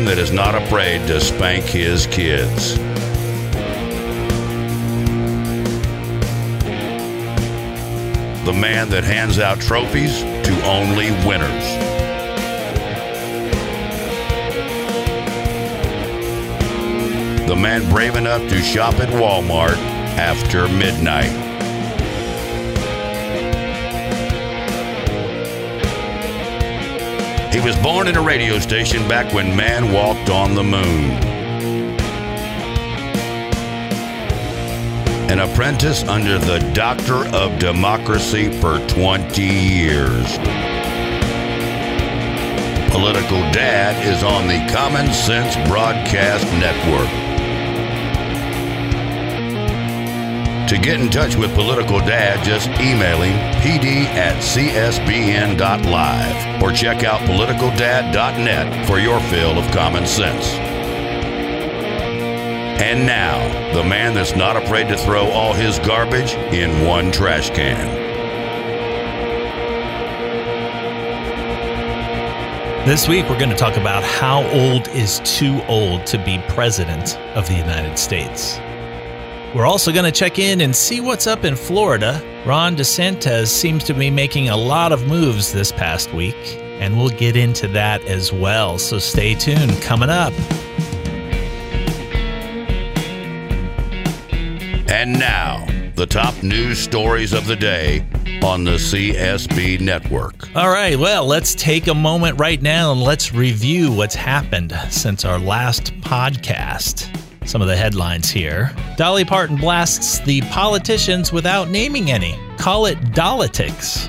man that is not afraid to spank his kids. The man that hands out trophies to only winners. The man brave enough to shop at Walmart after midnight. He was born in a radio station back when man walked on the moon. An apprentice under the Doctor of Democracy for 20 years. Political Dad is on the Common Sense Broadcast Network. To get in touch with Political Dad, just email him pd at csbn.live or check out politicaldad.net for your fill of common sense. And now, the man that's not afraid to throw all his garbage in one trash can. This week, we're going to talk about how old is too old to be president of the United States. We're also going to check in and see what's up in Florida. Ron DeSantis seems to be making a lot of moves this past week, and we'll get into that as well. So stay tuned. Coming up. And now, the top news stories of the day on the CSB network. All right, well, let's take a moment right now and let's review what's happened since our last podcast. Some of the headlines here. Dolly Parton blasts the politicians without naming any. Call it Dolitics.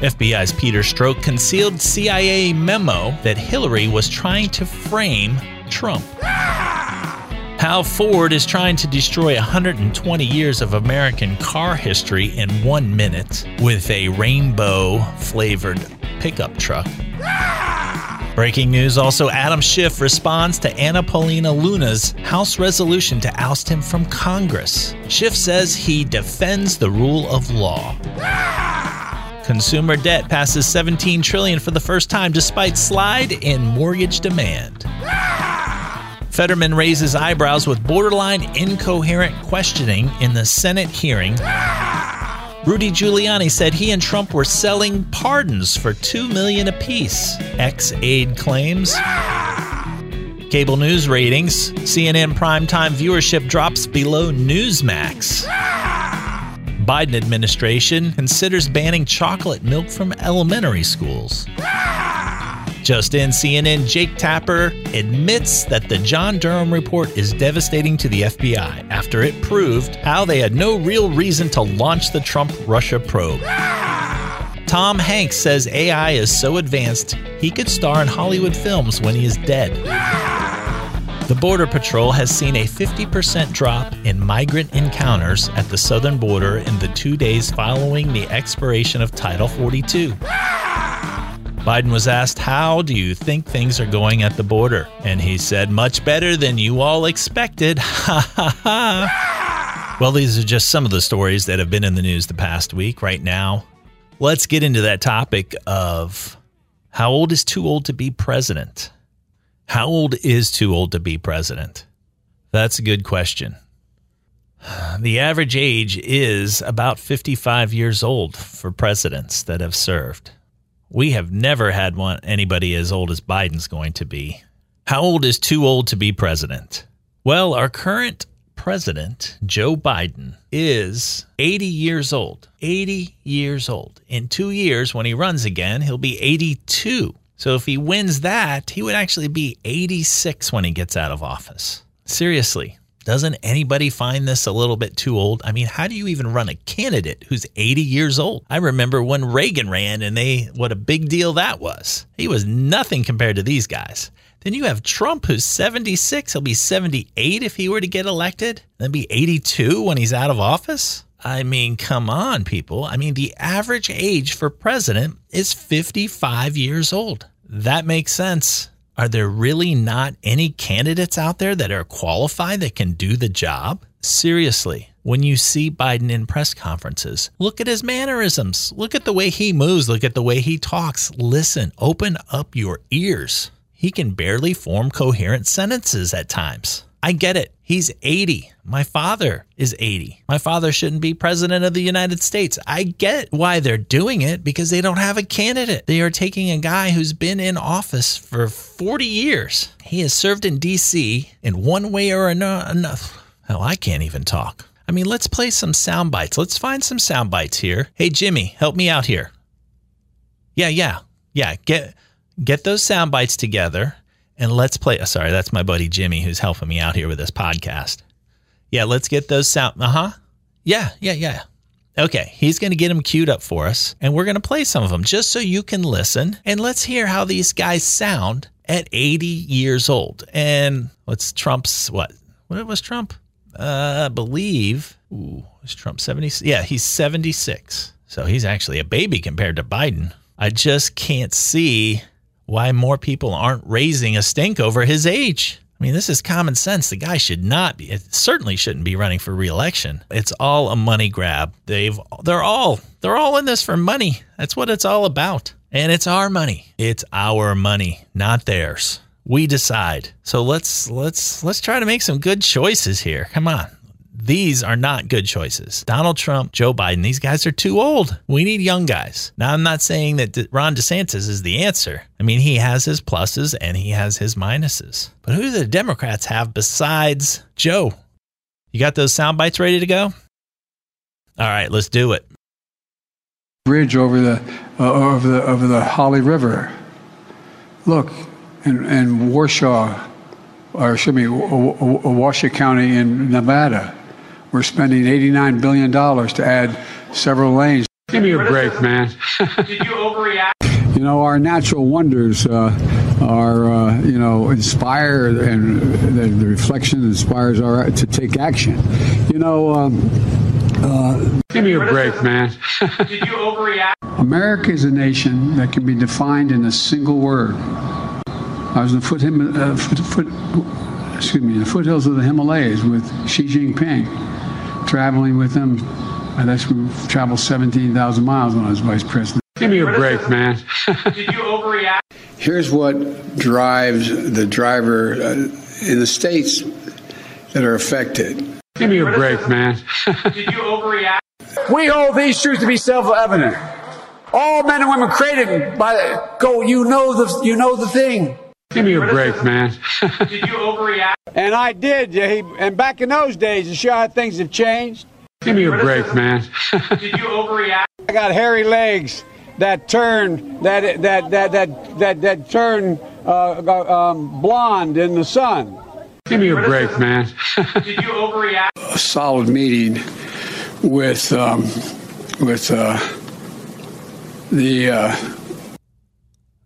FBI's Peter Strzok concealed CIA memo that Hillary was trying to frame Trump. How Ford is trying to destroy 120 years of American car history in one minute with a rainbow flavored pickup truck. Breaking news also Adam Schiff responds to Anna Paulina Luna's House resolution to oust him from Congress. Schiff says he defends the rule of law. Consumer debt passes 17 trillion for the first time despite slide in mortgage demand. Fetterman raises eyebrows with borderline incoherent questioning in the Senate hearing. Rudy Giuliani said he and Trump were selling pardons for 2 million apiece. Ex-aide claims. Cable news ratings. CNN primetime viewership drops below Newsmax. Biden administration considers banning chocolate milk from elementary schools. Just in, CNN Jake Tapper admits that the John Durham report is devastating to the FBI after it proved how they had no real reason to launch the Trump Russia probe. Tom Hanks says AI is so advanced he could star in Hollywood films when he is dead. The Border Patrol has seen a 50% drop in migrant encounters at the southern border in the two days following the expiration of Title 42. Biden was asked, How do you think things are going at the border? And he said, Much better than you all expected. Ha ha ha. Well, these are just some of the stories that have been in the news the past week. Right now, let's get into that topic of how old is too old to be president? How old is too old to be president? That's a good question. The average age is about 55 years old for presidents that have served. We have never had one anybody as old as Biden's going to be. How old is too old to be president? Well, our current president, Joe Biden, is 80 years old. 80 years old. In 2 years when he runs again, he'll be 82. So if he wins that, he would actually be 86 when he gets out of office. Seriously, doesn't anybody find this a little bit too old? I mean, how do you even run a candidate who's 80 years old? I remember when Reagan ran and they, what a big deal that was. He was nothing compared to these guys. Then you have Trump, who's 76. He'll be 78 if he were to get elected, then be 82 when he's out of office. I mean, come on, people. I mean, the average age for president is 55 years old. That makes sense. Are there really not any candidates out there that are qualified that can do the job? Seriously, when you see Biden in press conferences, look at his mannerisms. Look at the way he moves. Look at the way he talks. Listen, open up your ears. He can barely form coherent sentences at times. I get it. He's 80. My father is 80. My father shouldn't be president of the United States. I get why they're doing it because they don't have a candidate. They are taking a guy who's been in office for 40 years. He has served in D.C. in one way or another. Hell, I can't even talk. I mean, let's play some sound bites. Let's find some sound bites here. Hey, Jimmy, help me out here. Yeah, yeah, yeah. Get get those sound bites together and let's play. Oh, sorry, that's my buddy Jimmy who's helping me out here with this podcast. Yeah, let's get those sound. Uh huh. Yeah, yeah, yeah. Okay, he's going to get them queued up for us, and we're going to play some of them just so you can listen. And let's hear how these guys sound at 80 years old. And what's Trump's what? What was Trump? Uh, I believe. Ooh, was Trump 70? Yeah, he's 76. So he's actually a baby compared to Biden. I just can't see why more people aren't raising a stink over his age. I mean, this is common sense. The guy should not be, it certainly shouldn't be running for reelection. It's all a money grab. They've, they're all, they're all in this for money. That's what it's all about. And it's our money. It's our money, not theirs. We decide. So let's, let's, let's try to make some good choices here. Come on these are not good choices. Donald Trump, Joe Biden, these guys are too old. We need young guys. Now, I'm not saying that Ron DeSantis is the answer. I mean, he has his pluses and he has his minuses. But who do the Democrats have besides Joe? You got those sound bites ready to go? All right, let's do it. Bridge over the uh, over the over the Holly River. Look, in, in Warsaw, or excuse me, Washoe County in Nevada. We're spending $89 billion to add several lanes. Give me a break, man. Did you overreact? You know, our natural wonders uh, are, uh, you know, inspire, and the, the, reflection inspires our to take action. You know, um, uh, give me a break, man. Did you overreact? America is a nation that can be defined in a single word. I was in the foot, uh, foot, foot, excuse me, in the foothills of the Himalayas with Xi Jinping traveling with him. I actually traveled 17,000 miles when I was vice president. Give me a break, man. Did you overreact? Here's what drives the driver uh, in the states that are affected. Give me a break, man. Did you overreact? We hold these truths to be self-evident. All men and women created by go. You know the you know the thing. Give me a break, man. did you overreact? And I did. And back in those days, to show how things have changed. Give me a break, man. did you overreact? I got hairy legs that turn that that that that that that turn uh, um, blonde in the sun. Give me a break, man. did you overreact? A solid meeting with um, with uh, the. Uh...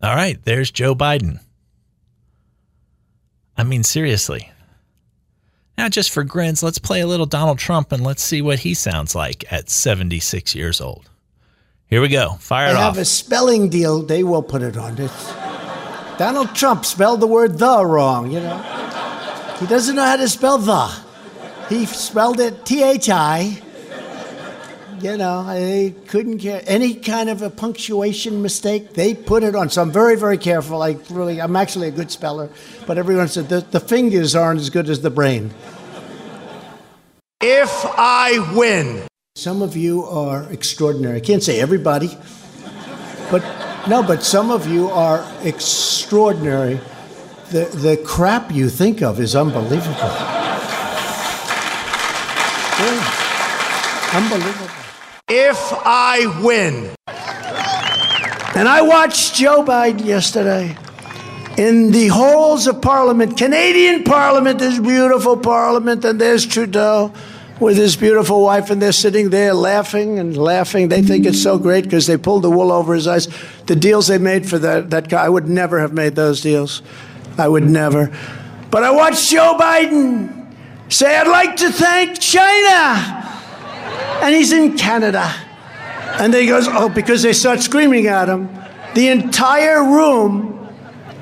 All right, there's Joe Biden. I mean, seriously. Now, just for grins, let's play a little Donald Trump and let's see what he sounds like at 76 years old. Here we go. Fire I it off. have a spelling deal. They will put it on. It's, Donald Trump spelled the word the wrong, you know. He doesn't know how to spell the. He spelled it T H I you know, they couldn't care any kind of a punctuation mistake. They put it on. So I'm very, very careful. I really, I'm actually a good speller, but everyone said the, the fingers aren't as good as the brain. If I win, some of you are extraordinary. I can't say everybody, but no, but some of you are extraordinary. The the crap you think of is unbelievable. Yeah. Unbelievable if I win. And I watched Joe Biden yesterday in the halls of Parliament. Canadian Parliament, this beautiful Parliament, and there's Trudeau with his beautiful wife, and they're sitting there laughing and laughing. They think it's so great because they pulled the wool over his eyes. The deals they made for that, that guy, I would never have made those deals. I would never. But I watched Joe Biden say, I'd like to thank China and he's in Canada. And then he goes, Oh, because they start screaming at him. The entire room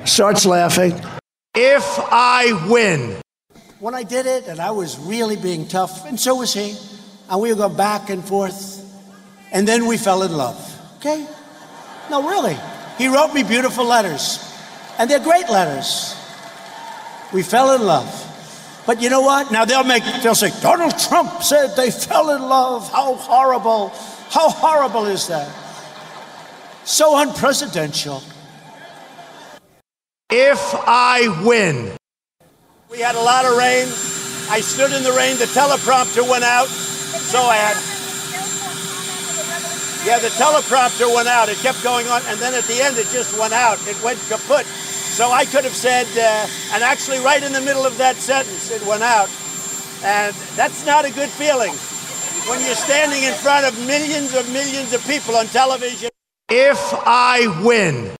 starts laughing. If I win. When I did it, and I was really being tough, and so was he, and we would go back and forth, and then we fell in love. Okay? No, really. He wrote me beautiful letters. And they're great letters. We fell in love. But you know what? Now they'll make they'll say Donald Trump said they fell in love. How horrible. How horrible is that? So unprecedented. If I win. We had a lot of rain. I stood in the rain. The teleprompter went out. So I had. Yeah, the teleprompter went out. It kept going on. And then at the end, it just went out. It went kaput. So I could have said, uh, and actually, right in the middle of that sentence, it went out. And that's not a good feeling when you're standing in front of millions of millions of people on television. If I win.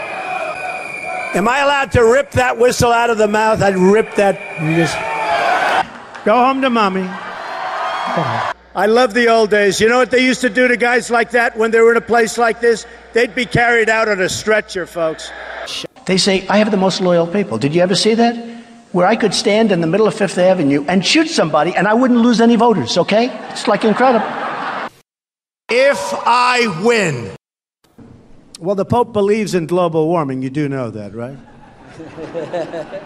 Am I allowed to rip that whistle out of the mouth? I'd rip that. Just go home to mommy. I love the old days. You know what they used to do to guys like that when they were in a place like this? They'd be carried out on a stretcher, folks. They say, I have the most loyal people. Did you ever see that? Where I could stand in the middle of Fifth Avenue and shoot somebody and I wouldn't lose any voters, okay? It's like incredible. If I win. Well, the Pope believes in global warming. You do know that, right?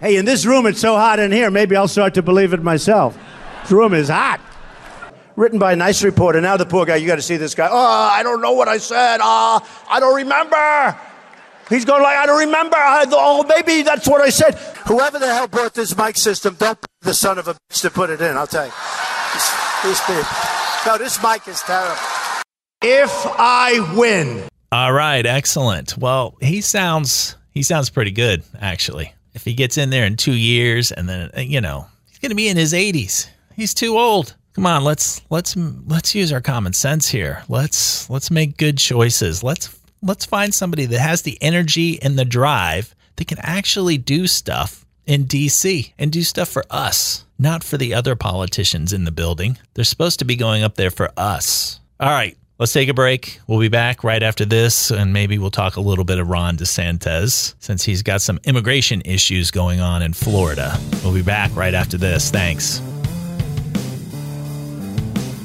hey, in this room, it's so hot in here, maybe I'll start to believe it myself. This room is hot. Written by a nice reporter. Now, the poor guy, you got to see this guy. Oh, I don't know what I said. Ah, oh, I don't remember. He's going like, I don't remember. I, oh, maybe that's what I said. Whoever the hell brought this mic system, don't the son of a bitch to put it in. I'll tell you. These people. No, this mic is terrible. If I win. All right, excellent. Well, he sounds he sounds pretty good actually. If he gets in there in 2 years and then uh, you know, he's going to be in his 80s. He's too old. Come on, let's let's let's use our common sense here. Let's let's make good choices. Let's let's find somebody that has the energy and the drive that can actually do stuff in DC and do stuff for us, not for the other politicians in the building. They're supposed to be going up there for us. All right, let's take a break. We'll be back right after this, and maybe we'll talk a little bit of Ron DeSantis since he's got some immigration issues going on in Florida. We'll be back right after this. Thanks.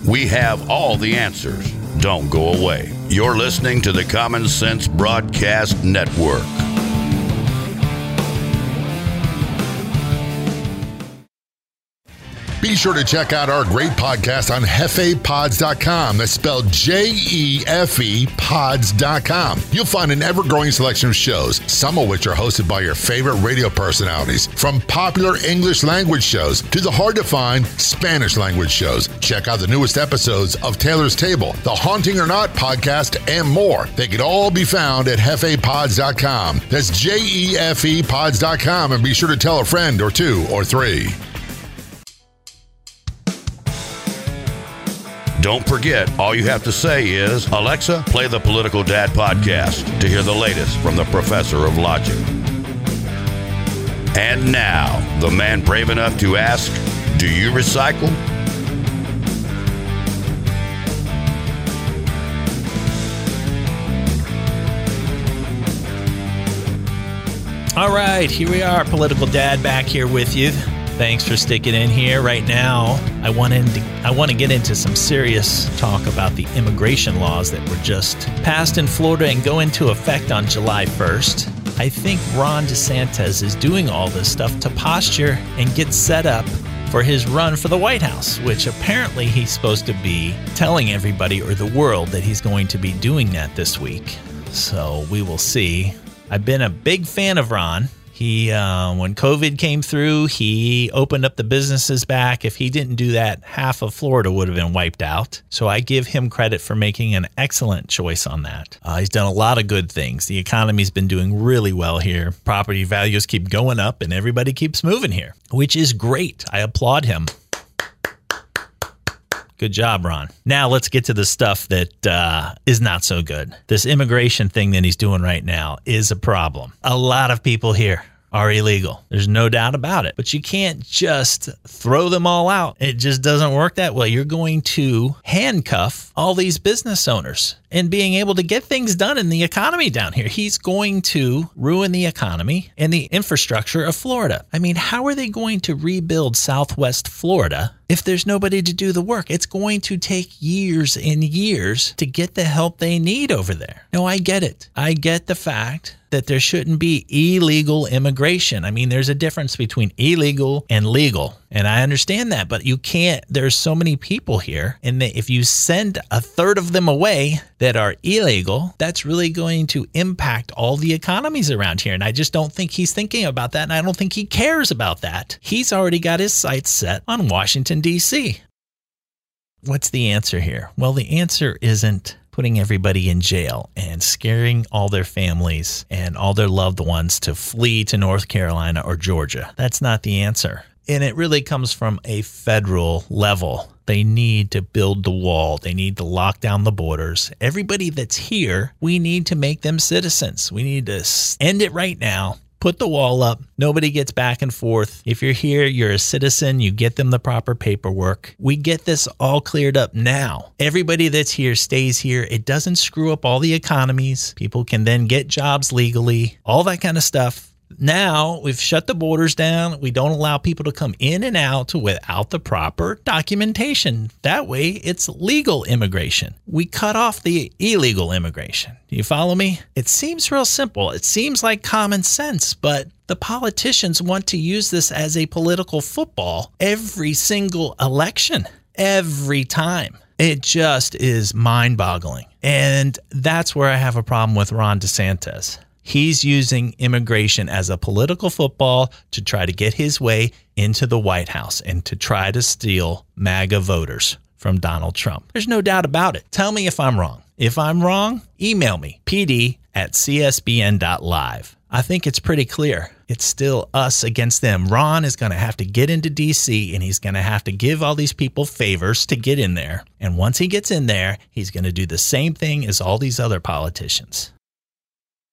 We have all the answers. Don't go away. You're listening to the Common Sense Broadcast Network. Be sure to check out our great podcast on jefepods.com. That's spelled J E F E pods.com. You'll find an ever growing selection of shows, some of which are hosted by your favorite radio personalities, from popular English language shows to the hard to find Spanish language shows. Check out the newest episodes of Taylor's Table, the Haunting or Not podcast, and more. They can all be found at jefepods.com. That's J E F E pods.com. And be sure to tell a friend or two or three. Don't forget, all you have to say is, Alexa, play the Political Dad podcast to hear the latest from the professor of logic. And now, the man brave enough to ask, Do you recycle? All right, here we are, Political Dad, back here with you. Thanks for sticking in here. Right now, I want to I want to get into some serious talk about the immigration laws that were just passed in Florida and go into effect on July 1st. I think Ron DeSantis is doing all this stuff to posture and get set up for his run for the White House, which apparently he's supposed to be telling everybody or the world that he's going to be doing that this week. So we will see. I've been a big fan of Ron. He, uh, when COVID came through, he opened up the businesses back. If he didn't do that, half of Florida would have been wiped out. So I give him credit for making an excellent choice on that. Uh, he's done a lot of good things. The economy's been doing really well here. Property values keep going up, and everybody keeps moving here, which is great. I applaud him. Good job, Ron. Now let's get to the stuff that uh, is not so good. This immigration thing that he's doing right now is a problem. A lot of people here are illegal. There's no doubt about it. But you can't just throw them all out. It just doesn't work that way. You're going to handcuff all these business owners and being able to get things done in the economy down here. He's going to ruin the economy and the infrastructure of Florida. I mean, how are they going to rebuild Southwest Florida if there's nobody to do the work? It's going to take years and years to get the help they need over there. No, I get it. I get the fact that there shouldn't be illegal immigration. I mean, there's a difference between illegal and legal. And I understand that, but you can't, there's so many people here. And if you send a third of them away that are illegal, that's really going to impact all the economies around here. And I just don't think he's thinking about that. And I don't think he cares about that. He's already got his sights set on Washington, D.C. What's the answer here? Well, the answer isn't putting everybody in jail and scaring all their families and all their loved ones to flee to North Carolina or Georgia. That's not the answer. And it really comes from a federal level. They need to build the wall. They need to lock down the borders. Everybody that's here, we need to make them citizens. We need to end it right now put the wall up. Nobody gets back and forth. If you're here, you're a citizen, you get them the proper paperwork. We get this all cleared up now. Everybody that's here stays here. It doesn't screw up all the economies. People can then get jobs legally, all that kind of stuff. Now we've shut the borders down. We don't allow people to come in and out without the proper documentation. That way, it's legal immigration. We cut off the illegal immigration. Do you follow me? It seems real simple. It seems like common sense, but the politicians want to use this as a political football every single election, every time. It just is mind boggling. And that's where I have a problem with Ron DeSantis. He's using immigration as a political football to try to get his way into the White House and to try to steal MAGA voters from Donald Trump. There's no doubt about it. Tell me if I'm wrong. If I'm wrong, email me, pd at csbn.live. I think it's pretty clear. It's still us against them. Ron is going to have to get into DC and he's going to have to give all these people favors to get in there. And once he gets in there, he's going to do the same thing as all these other politicians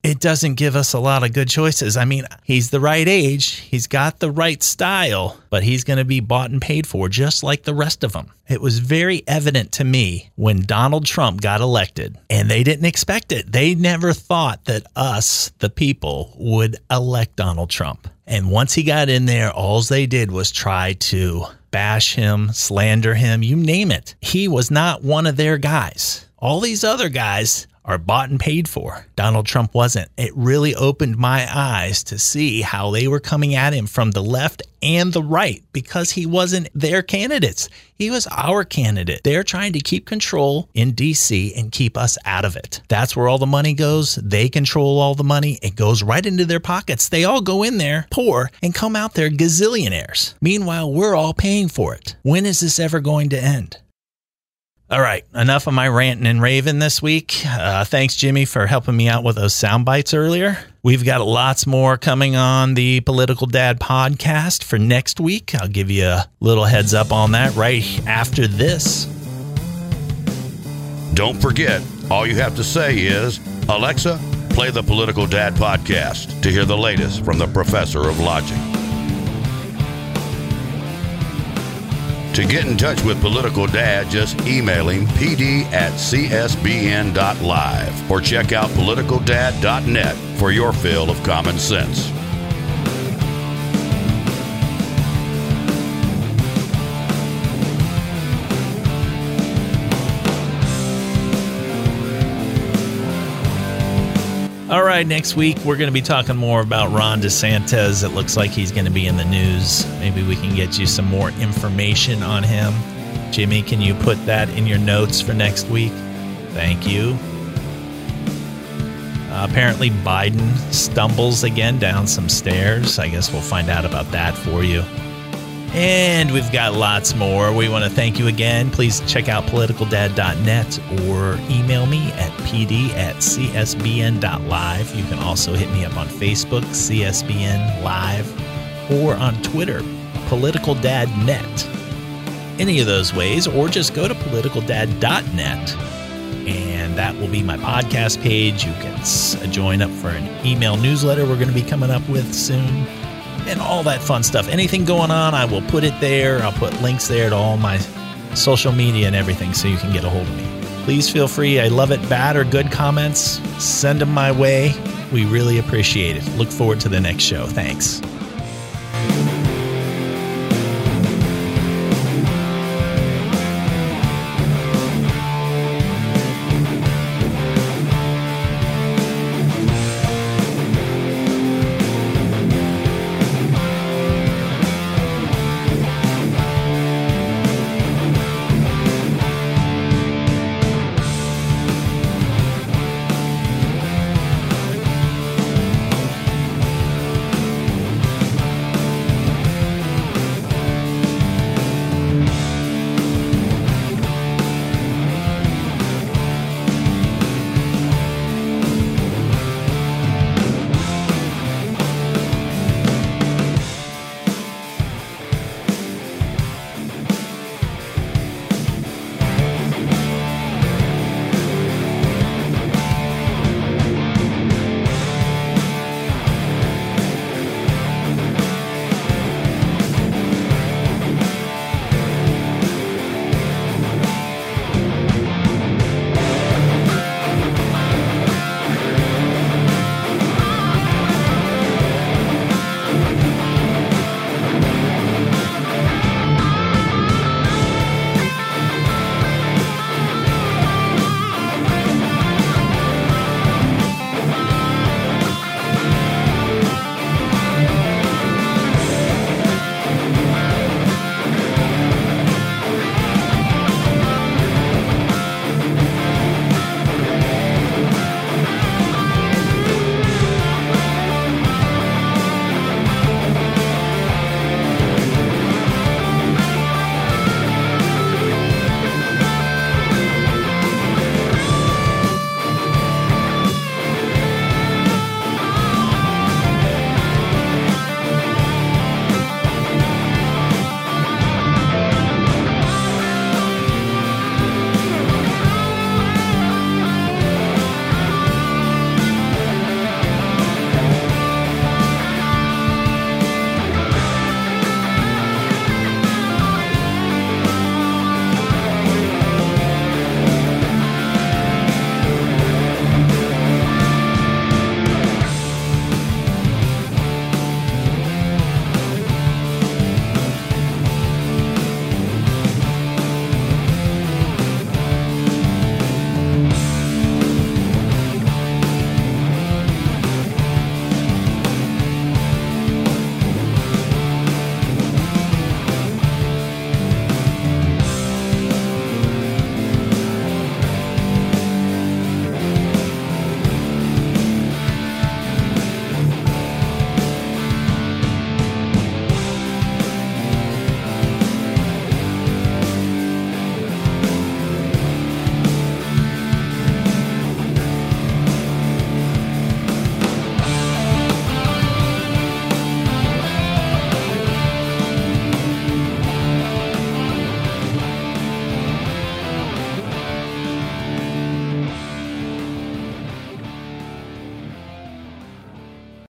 it doesn't give us a lot of good choices. I mean, he's the right age, he's got the right style, but he's going to be bought and paid for just like the rest of them. It was very evident to me when Donald Trump got elected, and they didn't expect it. They never thought that us, the people, would elect Donald Trump. And once he got in there, all they did was try to bash him, slander him, you name it. He was not one of their guys. All these other guys are bought and paid for. Donald Trump wasn't. It really opened my eyes to see how they were coming at him from the left and the right because he wasn't their candidates. He was our candidate. They're trying to keep control in DC and keep us out of it. That's where all the money goes. They control all the money. It goes right into their pockets. They all go in there poor and come out there gazillionaires. Meanwhile, we're all paying for it. When is this ever going to end? All right, enough of my ranting and raving this week. Uh, thanks, Jimmy, for helping me out with those sound bites earlier. We've got lots more coming on the Political Dad podcast for next week. I'll give you a little heads up on that right after this. Don't forget, all you have to say is, Alexa, play the Political Dad podcast to hear the latest from the professor of logic. To get in touch with Political Dad, just email him pd at csbn.live or check out politicaldad.net for your fill of common sense. All right, next week we're going to be talking more about Ron DeSantis. It looks like he's going to be in the news. Maybe we can get you some more information on him. Jimmy, can you put that in your notes for next week? Thank you. Uh, apparently, Biden stumbles again down some stairs. I guess we'll find out about that for you. And we've got lots more. We want to thank you again. Please check out politicaldad.net or email me at pd at csbn.live. You can also hit me up on Facebook, CSBN Live, or on Twitter, politicaldadnet. Any of those ways, or just go to politicaldad.net and that will be my podcast page. You can join up for an email newsletter we're going to be coming up with soon, and all that fun stuff. Anything going on, I will put it there. I'll put links there to all my social media and everything so you can get a hold of me. Please feel free. I love it. Bad or good comments, send them my way. We really appreciate it. Look forward to the next show. Thanks.